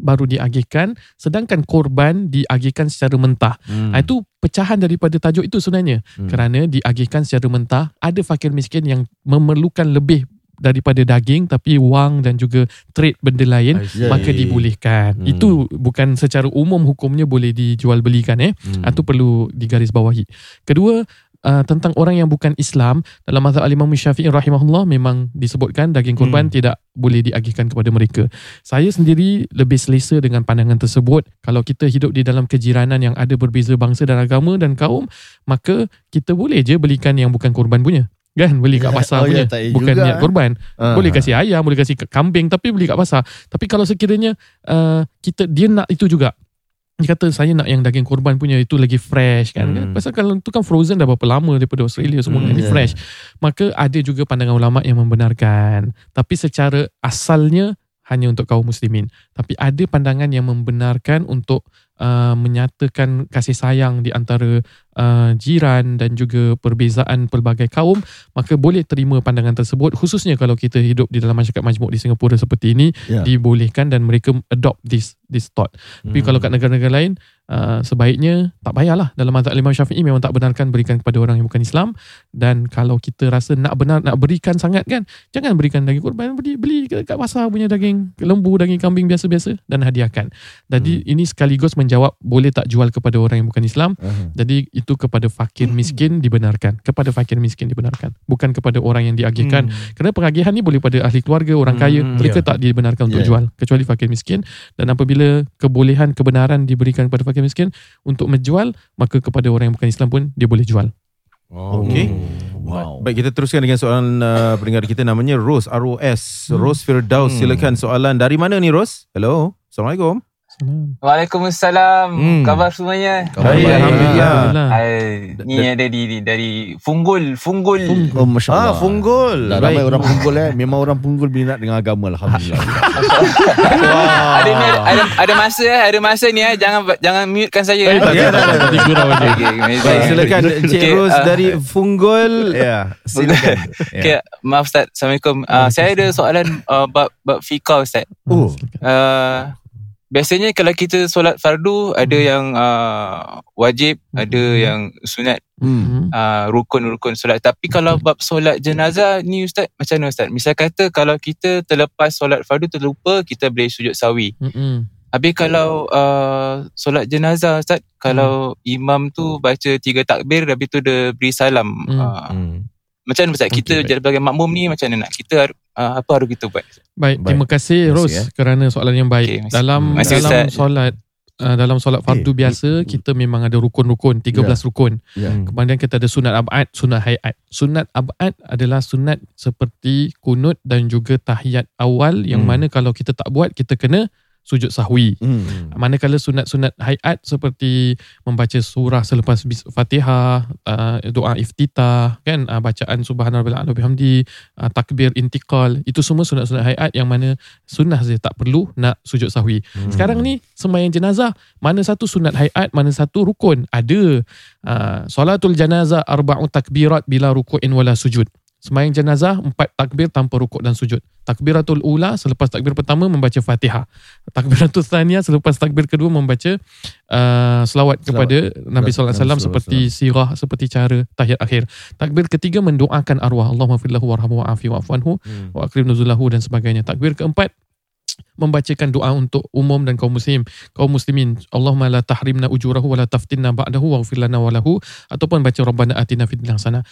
baru diagihkan sedangkan korban diagihkan secara mentah Hmm. hmm. itu pecahan daripada tajuk itu sebenarnya Hmm. kerana diagihkan secara mentah ada fakir miskin yang memerlukan lebih daripada daging tapi wang dan juga trade benda lain maka dibolehkan. Hmm. Itu bukan secara umum hukumnya boleh dijual belikan eh. Hmm. Itu perlu digarisbawahi. Kedua Uh, tentang orang yang bukan Islam dalam mazhab Imam Syafi'i rahimahullah memang disebutkan daging korban Hmm. tidak boleh diagihkan kepada mereka. Saya sendiri lebih selesa dengan pandangan tersebut. Kalau kita hidup di dalam kejiranan yang ada berbeza bangsa dan agama dan kaum, maka kita boleh je belikan yang bukan korban punya. Kan beli kat pasar Oh, ya, punya payah bukan juga, niat eh. korban. Ah. Boleh kasih ayam, boleh kasih kambing tapi beli kat pasar. Tapi kalau sekiranya uh, kita dia nak itu juga. Dia kata saya nak yang daging korban punya itu lagi fresh kan. Hmm. Pasal kalau itu kan frozen dah berapa lama daripada Australia semua Hmm, kan. Ini ya. fresh. Maka ada juga pandangan ulama yang membenarkan. Tapi secara asalnya hanya untuk kaum muslimin. Tapi ada pandangan yang membenarkan untuk uh, menyatakan kasih sayang di antara uh, jiran dan juga perbezaan pelbagai kaum maka boleh terima pandangan tersebut khususnya kalau kita hidup di dalam masyarakat majmuk di Singapura seperti ini Ya. dibolehkan dan mereka adopt this this thought tapi Hmm. kalau kat negara-negara lain uh, sebaiknya tak payahlah. Dalam mazhab Imam Syafi'i memang tak benarkan berikan kepada orang yang bukan Islam. Dan kalau kita rasa nak benar nak berikan sangat kan jangan berikan daging kurban beli beli kat pasar punya daging lembu daging kambing biasa-biasa dan hadiahkan. Jadi ini sekaligus menjawab boleh tak jual kepada orang yang bukan Islam. Aha. jadi itu kepada fakir miskin dibenarkan. Kepada fakir miskin dibenarkan. Bukan kepada orang yang diagihkan. Kerana pengagihan ni boleh pada ahli keluarga orang kaya Hmm, mereka tak dibenarkan untuk Ya. jual kecuali fakir miskin. Dan apabila kebolehan kebenaran diberikan kepada fakir miskin untuk menjual maka kepada orang yang bukan Islam pun dia boleh jual Oh, Okey. Wow. Baik, kita teruskan dengan soalan uh, pendengar kita namanya Rose, R-O-S. Rose Firdaus, Hmm. silakan soalan. Dari mana ni Rose? Hello. Assalamualaikum. Salam. Waalaikumsalam. Hmm. Khabar semuanya? Khabar Baik. Alhamdulillah. Hai, ni ada di, di dari Funggul, Funggul. Oh, Masya Allah. Ah, funggul. Dah ramai orang punggul eh. Memang orang punggul minat dengan agama Alhamdulillah. Ada ni ada, ada masa eh, ada masa ni eh. Jangan jangan mutekan saya Eh, eh. tak, tak, tak, aja. Okay. Baik, silakan Encik Okey, Rose ah. dari Funggul. Ya, silakan. Okay, maaf Ustaz. Assalamualaikum. Uh, saya ada soalan uh, bab bab fikah Ustaz. Oh. Uh, biasanya kalau kita solat fardu ada yang uh, wajib, ada yang sunat, Hmm. Hmm. uh, rukun-rukun solat. Tapi kalau bab solat jenazah ni Ustaz, macam mana Ustaz? Misal kata kalau kita terlepas solat fardu terlupa, kita boleh sujud sawi. Mm-mm. Habis kalau uh, solat jenazah Ustaz, kalau imam tu baca tiga takbir, habis tu dia beri salam. Hmm. Uh, Hmm. Macam mana Ustaz? Kita baik. sebagai makmum ni macam mana nak? Kita uh, apa harus kita buat? Baik, Baik. terima kasih Ros kasih, kerana soalan yang baik. Masih- dalam masih, dalam Ustaz. solat uh, dalam solat fardu Eh, biasa kita memang ada rukun-rukun 13 Ya. rukun. Ya. Hmm. Kemudian kita ada sunat abad, sunat hayat. Sunat abad adalah sunat seperti kunut dan juga tahiyat awal yang Hmm. mana kalau kita tak buat kita kena sujud sahwi. Hmm. Manakala sunat-sunat hayat seperti membaca surah selepas Fatihah, uh, doa iftitah, kan uh, bacaan subhanallah wa bihamdi, uh, takbir intiqal, itu semua sunat-sunat hayat yang mana sunnah saja tak perlu nak sujud sahwi. Hmm. Sekarang ni sembahyang jenazah, mana satu sunat hayat, mana satu rukun? Ada. Uh, solatul janazah arba'u takbirat bila ruku'in wala sujud. Sembahyang jenazah empat takbir tanpa rukuk dan sujud. Takbiratul ula selepas takbir pertama membaca Fatihah. Takbiratul thaniya selepas takbir kedua membaca uh, selawat kepada Nabi sallallahu alaihi wasallam seperti sirah seperti cara tahiyat akhir. Takbir ketiga mendoakan arwah Allahumma firlahu warhamhu wa'afi wa'fu anhu Hmm. wa akrim nuzulahu dan sebagainya. Takbir keempat membacakan doa untuk umum dan kaum muslim kaum muslimin Allahumma la tahrimna ujurahu wa la taftinna ba'dahu waghfir lana wa lahu ataupun baca rabbana atina fid dunya hasanah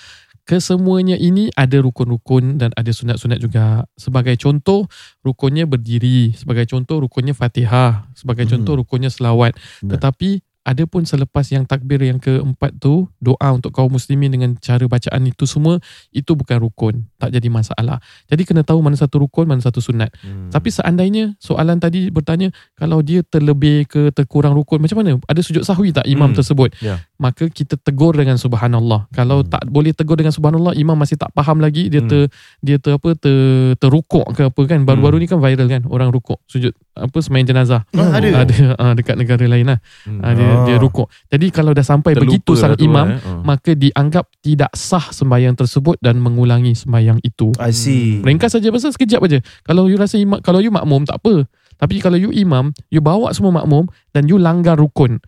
kesemuanya ini ada rukun-rukun dan ada sunat-sunat juga. Sebagai contoh rukunnya berdiri. Sebagai contoh rukunnya Fatihah. Sebagai Hmm. contoh rukunnya selawat. Tetapi ada pun selepas yang takbir yang keempat tu doa untuk kaum muslimin dengan cara bacaan itu semua itu bukan rukun tak jadi masalah jadi kena tahu mana satu rukun mana satu sunat Hmm. tapi seandainya soalan tadi bertanya kalau dia terlebih ke terkurang rukun macam mana ada sujud sahwi tak imam Hmm. tersebut Ya. maka kita tegur dengan subhanallah kalau Hmm. tak boleh tegur dengan subhanallah imam masih tak faham lagi dia Hmm. ter dia ter apa ter terrukuk ke apa kan baru-baru Hmm. ni kan viral kan orang rukuk sujud apa sembahyang jenazah Ah, ada. ada uh, dekat negara lain lah Hmm. uh, dia dia rukuk jadi kalau dah sampai Terlupa begitu sang lah tu, imam eh. Oh. maka dianggap tidak sah sembahyang tersebut dan mengulangi sembahyang itu I see. Ringkas saja pasal sekejap aja. Kalau you rasa imam, kalau you makmum tak apa. Tapi kalau you imam, you bawa semua makmum dan you langgar rukun.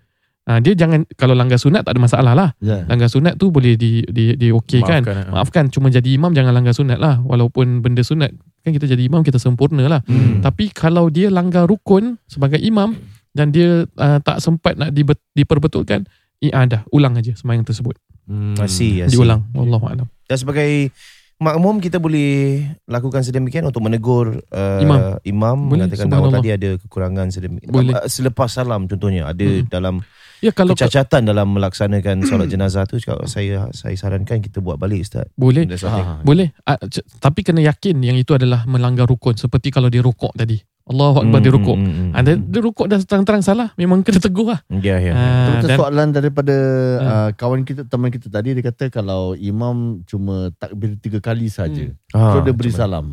Ha, dia jangan kalau langgar sunat tak ada masalah lah. Ya. Langgar sunat tu boleh di di di okeykan. Maafkan, eh. Maafkan cuma jadi imam jangan langgar sunat lah. Walaupun benda sunat kan kita jadi imam kita sempurna lah. Hmm. Tapi kalau dia langgar rukun sebagai imam dan dia uh, tak sempat nak dibe- diperbetulkan, iadah ulang aja sembahyang tersebut. Hmm. See, I see. Diulang. Wallahu a'lam. Dan sebagai makmum kita boleh lakukan sedemikian untuk menegur uh, Imam. imam Boleh, mengatakan bahawa subhanallah. tadi ada kekurangan sedemikian. Boleh. Uh, selepas salam contohnya ada Hmm. dalam Ya kalau kecacatan dalam melaksanakan solat jenazah tu cakap saya saya sarankan kita buat balik ustaz. boleh. Ah. Boleh Ah, c- Tapi kena yakin Yang itu adalah melanggar rukun Seperti kalau dia rukuk tadi Allahu Akbar Hmm, dia rukuk hmm, hmm, Ah, dia, hmm. dia rukuk dah terang-terang salah Memang kena tegur lah Ya ya. Ah, Betul dan, soalan daripada Ah. uh, kawan kita teman kita tadi dia kata kalau imam cuma takbir tiga kali saja. Ah, so dia beri mana? salam.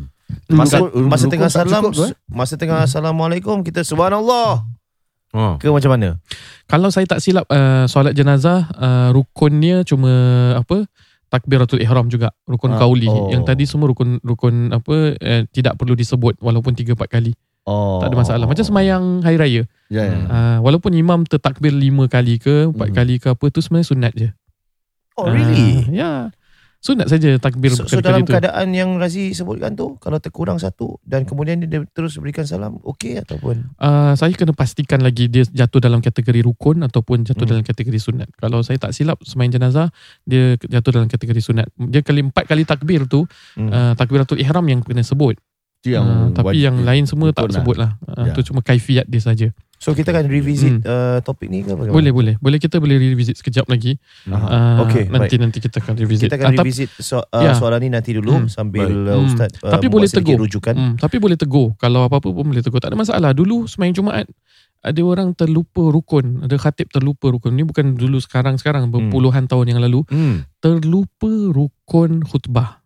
Masa Rukun- masa tengah salam cukup eh? masa tengah assalamualaikum kita subhanallah. Oh. Ke macam mana? Kalau saya tak silap uh, solat jenazah uh, rukunnya cuma apa takbiratul ihram juga rukun Ah, kauli oh. yang tadi semua rukun rukun apa uh, tidak perlu disebut walaupun 3 4 kali Oh. tak ada masalah macam semayang hari raya Ya, ya. uh, walaupun imam tertakbir 5 kali ke 4 Hmm. kali ke apa tu sebenarnya sunat je Oh really? Ah, ya sunat saja takbir So, so dalam tu keadaan yang Razi sebutkan tu Kalau terkurang satu Dan kemudian dia, dia terus berikan salam Okey ataupun Uh, saya kena pastikan lagi dia jatuh dalam kategori rukun ataupun jatuh Hmm. dalam kategori sunat. Kalau saya tak silap semain jenazah dia jatuh dalam kategori sunat. Dia kali empat kali takbir tu Hmm. uh, takbiratul ihram yang kena sebut. Itu Uh, tapi wajib- yang lain semua tak rukun sebut lah. Uh, Ya. Tu cuma kaifiat dia saja. So kita akan revisit Hmm. uh, topik ni ke bagaimana? Boleh boleh. Boleh kita boleh revisit sekejap lagi. Aha. Uh, Okey, nanti nanti kita akan revisit. Kita akan Ah, revisit so, uh, Ya. soalan ni nanti dulu Hmm. Sambil Baik. uh, Hmm. Ustaz uh, Tapi boleh tegur. rujukan Hmm, tapi boleh tegur. Kalau apa-apa pun boleh tegur. Tak ada masalah. Dulu semain Jumaat ada orang terlupa rukun. Ada khatib terlupa rukun. Ni bukan dulu sekarang-sekarang. Berpuluhan tahun yang lalu. hmm. Terlupa rukun khutbah.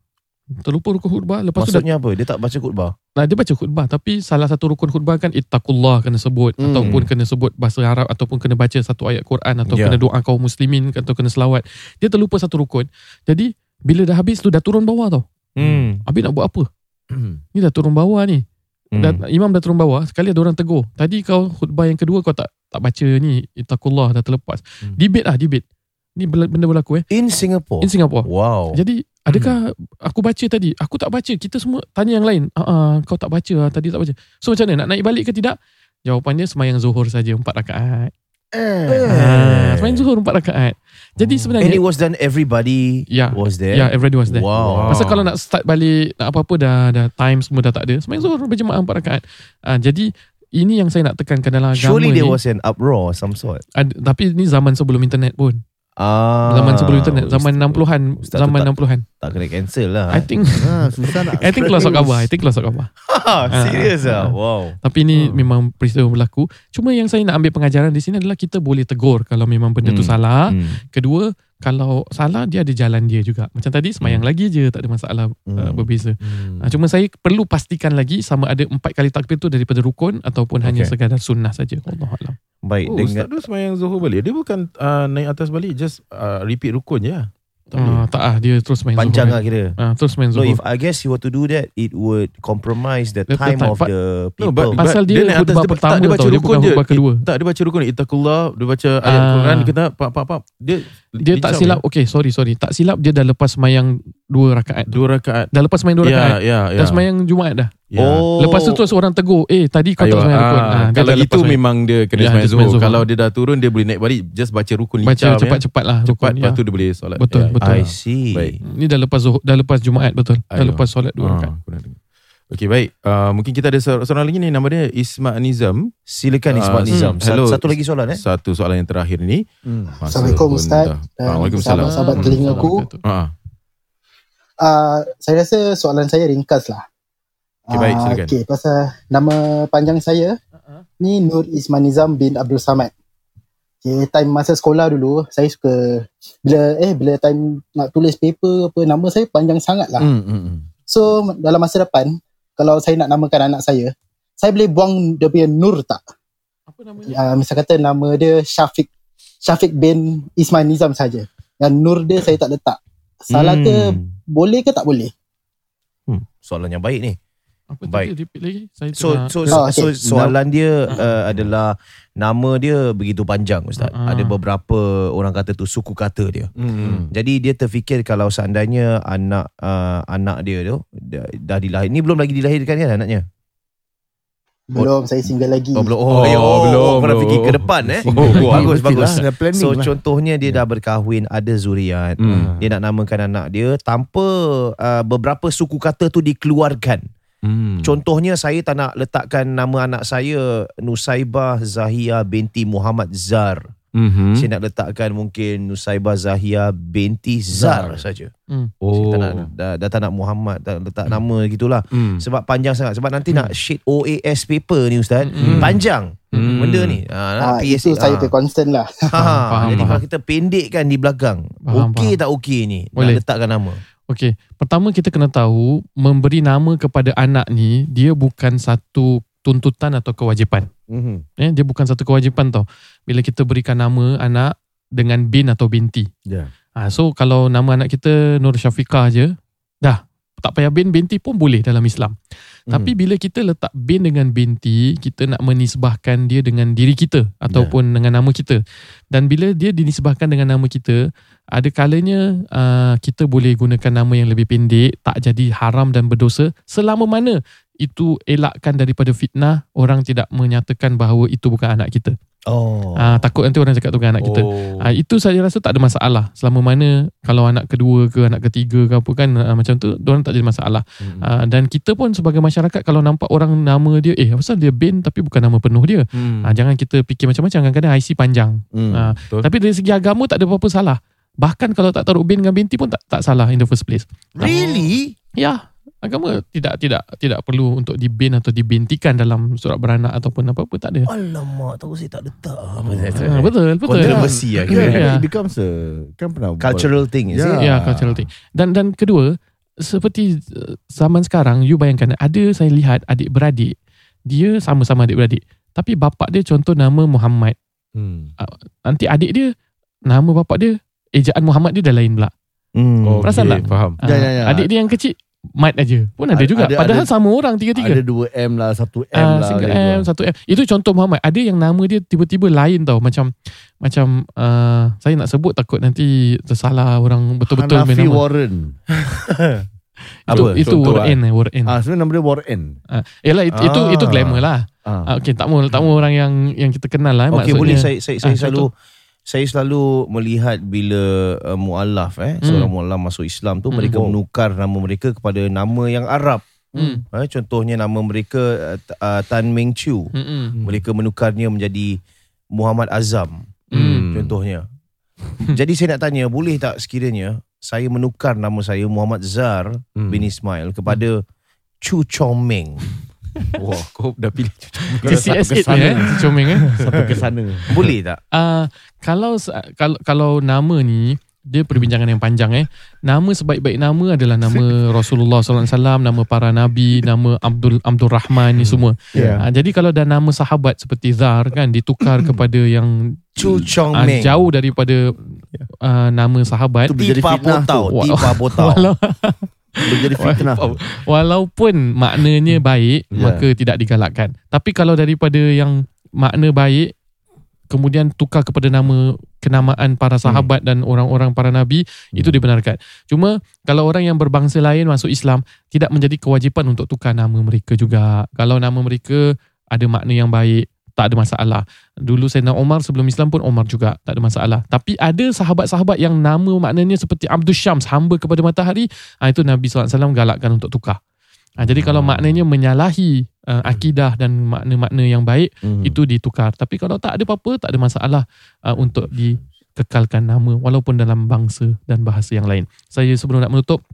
Terlupa rukun khutbah. Lepas tu dah, Maksudnya apa? Dia tak baca khutbah nah, dia baca khutbah. Tapi salah satu rukun khutbah kan ittaqullah kena sebut. Hmm. Ataupun kena sebut bahasa Arab. Ataupun kena baca satu ayat Quran. Atau Ya. kena doa kaum muslimin. Atau kena selawat. Dia terlupa satu rukun. Jadi bila dah habis tu dah turun bawah tau. hmm. Habis nak buat apa? Ni dah turun bawah ni. Hmm. Dan imam dah turun bawah, sekali ada orang tegur. Tadi kau khutbah yang kedua kau tak tak baca ni, ittaqullah dah terlepas. Hmm. Debate lah, debate. Ni benda berlaku eh. In Singapore In Singapore. Wow Jadi adakah aku baca tadi? Aku tak baca. Kita semua tanya yang lain. Ah, ah, kau tak baca ah, tadi tak baca. So macam mana nak naik balik ke tidak? Jawapannya semayang zuhur saja empat rakaat. Ah, semayang zuhur empat rakaat. Jadi And sebenarnya it was done everybody Ya. was there Ya, yeah, everybody was there. Wow Pasal kalau nak start balik nak apa-apa dah dah time semua dah tak ada. Semayang zuhur berjemaah empat rakaat. Ah, jadi ini yang saya nak tekankan dalam agama Surely ni. there was an uproar some sort Ad, tapi ni zaman sebelum internet pun. Ah, Zaman sebelum internet, zaman Ustaz- 60-an, Ustaz tu zaman tak- 60-an. Tak kena cancel lah I think Ha, susah nak I think surat khabar, I think surat khabar. Serius Ah, ah Wow Tapi ni Hmm. memang peristiwa berlaku. Cuma yang saya nak ambil pengajaran di sini adalah kita boleh tegur kalau memang benda tu Hmm. salah. Hmm. Kedua, kalau salah dia ada jalan dia juga. Macam tadi semayang lagi je tak ada masalah uh, Hmm. berbeza. Hmm. Uh, cuma saya perlu pastikan lagi sama ada empat kali takbir tu daripada rukun ataupun hanya Okay. sekadar sunnah saja. Allah alam. Baik Oh, dengan Ustaz tu semayang Zuhur balik. Dia bukan uh, naik atas balik, just uh, repeat rukun je. Tak boleh. Uh, tak ah dia terus main panjang zuhur. lah kira Ah, terus main No, zuhur. if I guess you were to do that, it would compromise the The- the time time. of But- the No, people. but, Pasal but dia naik khutbah dia, pertama tak, dia baca tau, dia rukun bukan je. khutbah kedua. It- tak, dia baca rukun. Ittaqullah, dia baca ayat Ah. Quran, kita pap, pap, pap. Dia Dia tak lincah silap, je. okay sorry sorry. Tak silap dia dah lepas semayang dua rakaat. Dua rakaat. Dah lepas semayang dua Ya, rakaat. ya, ya. Dah semayang Jumaat dah. Ya. Oh. Lepas tu terus orang tegur, eh tadi kau Ayuh, tak semayang ah, rukun. Ah, dia kalau dah lepas itu memang dia kena Ya, semayang zuhur. zuhur. Kalau dia dah turun, dia boleh naik balik. Just baca rukun Baca cepat-cepat lah Cepat, rukun. lepas ya. tu dia boleh solat. Betul, Ya. betul. I see. Baik. Ni dah lepas zuhur, dah lepas Jumaat betul. Dah Ayuh. lepas solat dua Ah, rakaat. aku nak dengar. Okey baik. Uh, mungkin kita ada seorang seorang lagi ni nama dia Isma Nizam. Silakan Ah, Ismail Nizam. hmm. Hello. Satu, lagi soalan eh. Satu soalan yang terakhir ni. Hmm. Assalamualaikum, Ustaz. dah- Ah, Waalaikumsalam. sahabat-sahabat telinga aku. Ah, Uh, saya rasa soalan saya ringkas lah. Okey, baik, Ah, silakan. Okey, pasal nama panjang saya ni Nur Isman Nizam bin Abdul Samad. Okay, time masa sekolah dulu, saya suka bila eh bila time nak tulis paper apa nama saya panjang sangat lah. Hmm, hmm, hmm. So dalam masa depan kalau saya nak namakan anak saya, saya boleh buang dia punya Nur tak? Apa namanya? Uh, misal kata nama dia Syafiq Syafiq bin Ismail Nizam saja. Dan Nur dia saya tak letak. Salah ke Hmm. boleh ke tak boleh? Soalan yang baik ni. Apa Baik. tadi repeat lagi? Saya So tengah- so Oh, so, okay. soalan dia uh, adalah nama dia begitu panjang ustaz. Ah. Ada beberapa orang kata tu suku kata dia. Hmm. Jadi dia terfikir kalau seandainya anak uh, anak dia tu dah, dah dilahir. Ni belum lagi dilahirkan kan anaknya? Belum, saya single lagi. Oh belum. Oh, Oh, ya, oh belum, Kau fikir ke depan eh. Oh, bagus bagus. lah, So lah. contohnya dia dah berkahwin, ada zuriat. Hmm. Dia nak namakan anak dia tanpa uh, beberapa suku kata tu dikeluarkan. Hmm. Contohnya saya tak nak letakkan nama anak saya Nusaibah Zahia binti Muhammad Zar. Mhm. Saya nak letakkan mungkin Nusaibah Zahia binti Zar, saja. Saya Oh. tak nak dah, dah tak nak Muhammad, tak letak nama gitulah. Hmm. Sebab panjang sangat. Sebab nanti nak sheet OAS paper ni Ustaz. Hmm. Panjang Hmm. benda ni. Ha, Ah, itu saya punya concern lah. Ha, Faham, jadi faham. kalau kita pendekkan di belakang, okey tak okey ni? Boleh. Nak letakkan nama. Okey, pertama kita kena tahu memberi nama kepada anak ni dia bukan satu tuntutan atau kewajipan. Mhm. Eh, dia bukan satu kewajipan tau. Bila kita berikan nama anak dengan bin atau binti. Ya. Ha, so kalau nama anak kita Nur Syafiqah je. Tak payah bin, binti pun boleh dalam Islam. Hmm. Tapi bila kita letak bin dengan binti, kita nak menisbahkan dia dengan diri kita ataupun dengan nama kita. Dan bila dia dinisbahkan dengan nama kita, ada kalanya uh, kita boleh gunakan nama yang lebih pendek, tak jadi haram dan berdosa selama mana itu elakkan daripada fitnah, orang tidak menyatakan bahawa itu bukan anak kita. Oh. Ah, takut nanti orang cakap tu bukan anak kita. Oh. Ah, itu saya rasa tak ada masalah. Selama mana kalau anak kedua ke anak ketiga ke apa kan ah, macam tu, orang tak jadi masalah. Hmm. Ah, dan kita pun sebagai masyarakat kalau nampak orang nama dia, eh pasal dia bin tapi bukan nama penuh dia. Hmm. Ah, jangan kita fikir macam-macam. Kadang-kadang IC panjang. Hmm. Ah, Betul. tapi dari segi agama tak ada apa-apa salah. Bahkan kalau tak taruh bin dengan binti pun tak tak salah in the first place. Really? Ya, agama tidak tidak tidak perlu untuk dibin atau dibintikan dalam surat beranak ataupun apa-apa tak ada. Alamak, tahu saya tak letak. Ah, betul, betul. Kontroversi lah Yeah, kira. Ya. It becomes a kan pernah buat- Cultural thing, is Yeah. it? Ya, cultural thing. Dan dan kedua, seperti uh, zaman sekarang, you bayangkan ada saya lihat adik-beradik, dia sama-sama adik-beradik. Tapi bapak dia contoh nama Muhammad. Hmm. Nanti adik dia, nama bapak dia, ejaan Muhammad dia dah lain pula. Hmm. Oh, Perasan okay, tak? Faham. Ah, Ya, ya, ya. Adik dia yang kecil, Mat aja. Pun ada Ada- juga. ada- Padahal ada- sama orang tiga-tiga. Ada 2 M lah, 1 M Ah, lah. single M, dua. satu M. Itu contoh Muhammad. Ada yang nama dia tiba-tiba lain tau. Macam macam uh, saya nak sebut takut nanti tersalah orang betul-betul Hanafi nama. Warren. Itu, Apa? itu Contoh Warren eh, Warren. Ah, sebenarnya nama dia Warren. Ah, yalah itu, itu Ah. itu glamour lah. Ah. Ah, okay, tak mau tak mau orang yang yang kita kenal lah. eh, Okey maksudnya. boleh saya saya, saya Ah, selalu saya selalu melihat bila uh, mualaf eh Hmm. seorang mualaf masuk Islam tu Hmm. mereka Oh. menukar nama mereka kepada nama yang Arab. Hmm. Eh, contohnya nama mereka uh, uh, Tan Meng Chu. Mm-mm. Mereka menukarnya menjadi Muhammad Azam. Hmm. Contohnya. Jadi saya nak tanya boleh tak sekiranya saya menukar nama saya Muhammad Zar Hmm. bin Ismail kepada Chu Chong Meng. Wah, kau dah pilih TCS 8 eh, si Comeng eh. Sampai ke sana. Boleh tak? Ah, kalau kalau kalau nama ni dia perbincangan yang panjang eh. Nama sebaik-baik nama adalah nama Rasulullah SAW, nama para nabi, nama Abdul Abdul Rahman ni semua. Ya. Ah, jadi kalau dah nama sahabat seperti Zar kan ditukar kepada yang Chu Chong ah, Meng. jauh daripada ah, nama sahabat. Tipa tu. tipa potau. Boleh jadi fitnah. walaupun maknanya baik Ya. maka tidak digalakkan. Tapi kalau daripada yang makna baik kemudian tukar kepada nama kenamaan para sahabat dan orang-orang para nabi itu dibenarkan. Cuma kalau orang yang berbangsa lain masuk Islam tidak menjadi kewajipan untuk tukar nama mereka juga. Kalau nama mereka ada makna yang baik tak ada masalah. Dulu Sayyidina Omar sebelum Islam pun Omar juga tak ada masalah. Tapi ada sahabat-sahabat yang nama maknanya seperti Abdul Syams, hamba kepada matahari, ha, itu Nabi SAW galakkan untuk tukar. Ha, jadi kalau maknanya menyalahi uh, akidah dan makna-makna yang baik, Hmm. itu ditukar. Tapi kalau tak ada apa-apa, tak ada masalah uh, untuk dikekalkan nama walaupun dalam bangsa dan bahasa yang lain. Saya sebelum nak menutup,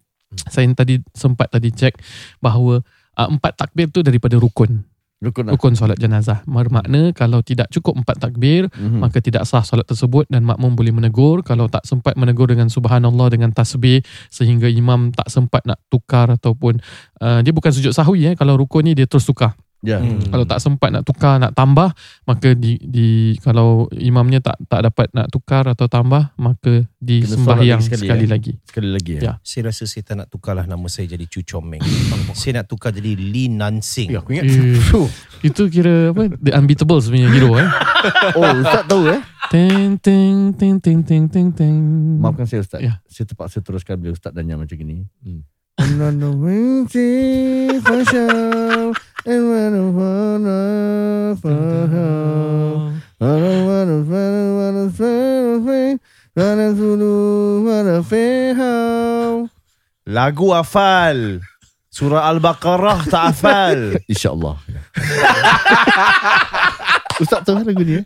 saya tadi sempat tadi cek bahawa uh, empat takbir tu daripada rukun. Rukun lah. Rukun solat jenazah. Bermakna kalau tidak cukup empat takbir, Mhm. maka tidak sah solat tersebut dan makmum boleh menegur kalau tak sempat menegur dengan subhanallah dengan tasbih sehingga imam tak sempat nak tukar ataupun uh, dia bukan sujud sahwi eh kalau rukun ni dia terus tukar Ya. Hmm. kalau tak sempat nak tukar nak tambah maka di di kalau imamnya tak tak dapat nak tukar atau tambah maka di Kena sembahyang sekali, sekali, eh? lagi Sekali lagi ya. Ya. Saya rasa saya tak nak tukarlah nama saya jadi Chu Chong Meng. saya nak tukar jadi Lee Nansing. Ya, aku ingat. Eh, itu kira apa the unbeatable sebenarnya hero eh Oh, Ustaz tahu eh? ting ting ting ting ting ting ting Maafkan saya Ustaz. Ya. Saya terpaksa teruskan bila Ustaz tanya macam gini. Hmm. Lagu hafal. Surah Al-Baqarah tak hafal. InsyaAllah. Ustaz tahu lagu ni?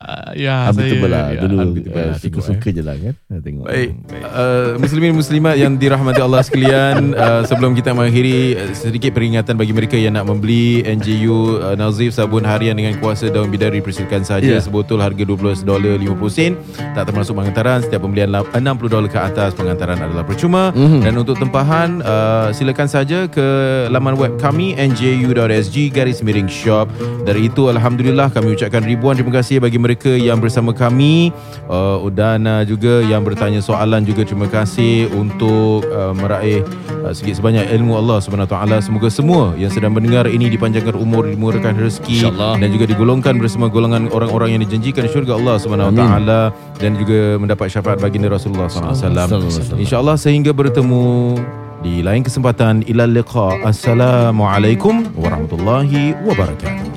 Uh, ya, saya Unbeatable lah. ya, Dulu unbeatable lah, tengok, Suka-suka eh. je lah kan? Tengok. Baik, uh, muslimin muslimat yang dirahmati Allah sekalian, uh, sebelum kita mengakhiri uh, sedikit peringatan bagi mereka yang nak membeli NJU uh, Nazif sabun harian dengan kuasa daun bidari persilakan saja Ya. sebotol harga 12 dolar 50 sen. Tak termasuk pengantaran setiap pembelian la- 60 dolar ke atas pengantaran adalah percuma. Mhm. dan untuk tempahan uh, silakan saja ke laman web kami nju.sg garis miring shop. Dari itu Alhamdulillah kami ucapkan ribuan terima kasih bagi mereka yang bersama kami. Uh, dan uh, juga yang bertanya soalan juga. Terima kasih untuk uh, meraih uh, sikit sebanyak ilmu Allah taala. Semoga semua yang sedang mendengar ini dipanjangkan umur dimurahkan rezeki InsyaAllah. dan juga digolongkan bersama golongan orang-orang yang dijanjikan syurga Allah taala dan juga mendapat syafaat baginda Rasulullah wasallam. insyaallah sehingga bertemu di lain kesempatan. Ila liqa. Assalamualaikum warahmatullahi wabarakatuh